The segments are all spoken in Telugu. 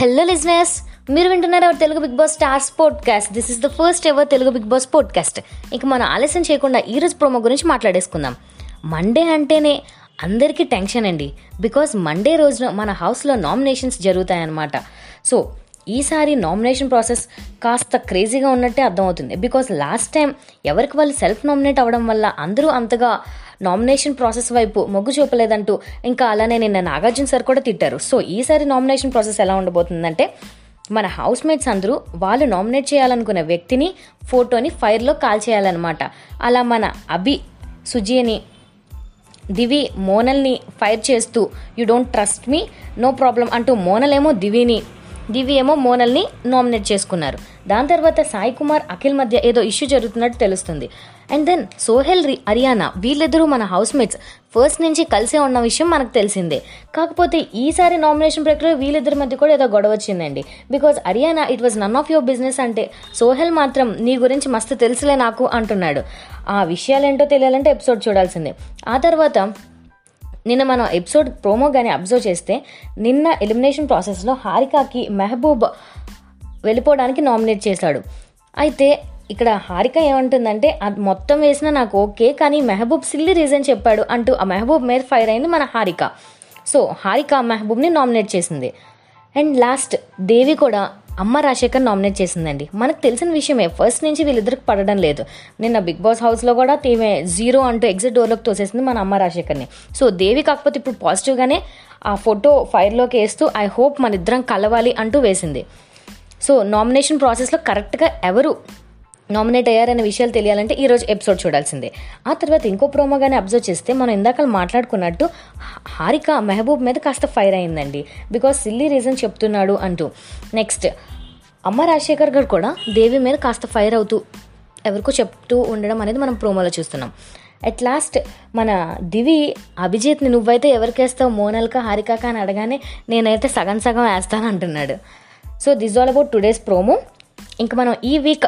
హలో లిజినెస్ మీరు వింటున్నారు ఎవరు Telugu Bigg Boss stars podcast this is the first ever Telugu Bigg Boss podcast ఇక మనం ఆలస్యం చేయకుండా ఈ ప్రోమో గురించి మాట్లాడేసుకుందాం. మండే అంటేనే అందరికీ టెన్షన్ అండి. బికాస్ మండే రోజున మన హౌస్లో నామినేషన్స్ జరుగుతాయన్నమాట. సో ఈసారి నామినేషన్ ప్రాసెస్ కాస్త క్రేజీగా ఉన్నట్టే అర్థమవుతుంది. బికాస్ లాస్ట్ టైం ఎవరికి వాళ్ళు సెల్ఫ్ నామినేట్ అవ్వడం వల్ల అందరూ అంతగా నామినేషన్ ప్రాసెస్ వైపు మొగ్గు చూపలేదంటూ ఇంకా అలానే నిన్న నాగార్జున సార్ కూడా తిట్టారు. సో ఈసారి నామినేషన్ ప్రాసెస్ ఎలా ఉండబోతుందంటే మన హౌస్ మేట్స్ అందరూ వాళ్ళు నామినేట్ చేయాలనుకున్న వ్యక్తిని ఫోటోని ఫైర్లో కాల్ చేయాలన్నమాట అలా మన అభి సుజీని దివి మోనల్ని ఫైర్ చేస్తూ you don't trust me no problem అంటూ మోనలేమో దివిని దివి ఏమో మోనల్ని నామినేట్ చేసుకున్నారు. దాని తర్వాత సాయి కుమార్ అఖిల్ మధ్య ఏదో ఇష్యూ జరుగుతున్నట్టు తెలుస్తుంది. అండ్ దెన్ సోహెల్ రి హరియానా వీళ్ళిద్దరూ మన హౌస్ మేట్స్ ఫస్ట్ నుంచి కలిసే ఉన్న విషయం మనకు తెలిసిందే. కాకపోతే ఈసారి నామినేషన్ ప్రక్రియ వీళ్ళిద్దరి మధ్య కూడా ఏదో గొడవ వచ్చిందండి. Because Haryana it was none of your business అంటే సోహెల్ మాత్రం నీ గురించి మస్తు తెలుసులే నాకు అంటున్నాడు. ఆ విషయాలేంటో తెలియాలంటే ఎపిసోడ్ చూడాల్సిందే. ఆ తర్వాత నిన్న మనం ఎపిసోడ్ ప్రోమో కానీ అబ్జర్వ్ చేస్తే నిన్న ఎలిమినేషన్ ప్రాసెస్లో హారికాకి మెహబూబ్ వెళ్ళిపోవడానికి నామినేట్ చేశాడు. అయితే ఇక్కడ హారిక ఏమంటుందంటే అది మొత్తం వేసినా నాకు ఓకే కానీ మెహబూబ్ సిల్లీ రీజన్ చెప్పాడు అంటూ ఆ మెహబూబ్ మీద ఫైర్ అయింది మన హారిక. సో హారిక మెహబూబ్ని నామినేట్ చేసింది. అండ్ లాస్ట్ దేవి కూడా అమ్మ రాజశేఖర్ నామినేట్ చేసిందండి. మనకు తెలిసిన విషయమే ఫస్ట్ నుంచి వీళ్ళిద్దరికి పడడం లేదు. నిన్న బిగ్ బాస్ హౌస్లో కూడా తీమే జీరో అంటూ ఎగ్జిట్ డోర్లోకి తోసేసింది మన అమ్మ రాజశేఖర్ని. సో దేవి కాకపోతే ఇప్పుడు పాజిటివ్గానే ఆ ఫోటో ఫైర్లోకి వేస్తూ ఐ హోప్ మన ఇద్దరం కలవాలి అంటూ వేసింది. సో నామినేషన్ ప్రాసెస్లో కరెక్ట్గా ఎవరు నామినేట్ అయ్యారనే విషయాలు తెలియాలంటే ఈరోజు ఎపిసోడ్ చూడాల్సిందే. ఆ తర్వాత ఇంకో ప్రోమోగానే అబ్జర్వ్ చేస్తే మనం ఇందాక మాట్లాడుకున్నట్టు హారిక మెహబూబ్ మీద కాస్త ఫైర్ అయిందండి. బికాస్ సిల్లీ రీజన్ చెప్తున్నాడు అంటూ. నెక్స్ట్ అమ్మ రాజశేఖర్ గారు కూడా దేవి మీద కాస్త ఫైర్ అవుతూ ఎవరికో చెప్తూ ఉండడం అనేది మనం ప్రోమోలో చూస్తున్నాం. అట్ లాస్ట్ మన దివి అభిజిత్ని నువ్వైతే ఎవరికి వేస్తావు మోనల్కా హారికాక అని అడగానే నేనైతే సగం సగం వేస్తాను అంటున్నాడు. So this all about today's promo ఇంకా మనం ఈ వీక్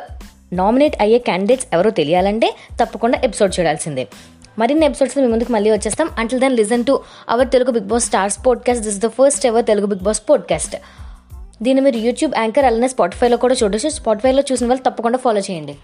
నామినేట్ అయ్యే క్యాండిడేట్స్ ఎవరో తెలియాలంటే తప్పకుండా ఎపిసోడ్ చూడాల్సిందే. మరిన్ని ఎపిసోడ్స్ మీ ముందుకు మళ్ళీ వచ్చేస్తాం. Until then listen to our Telugu Bigg Boss stars podcast this the first ever Telugu Bigg Boss podcast దీన్ని మీరు యూట్యూబ్ యాంకర్ అలానే స్పాటిఫైలో కూడా చూడొచ్చు. స్పాటిఫైలో చూసిన వాళ్ళు తప్పకుండా ఫాలో చేయండి.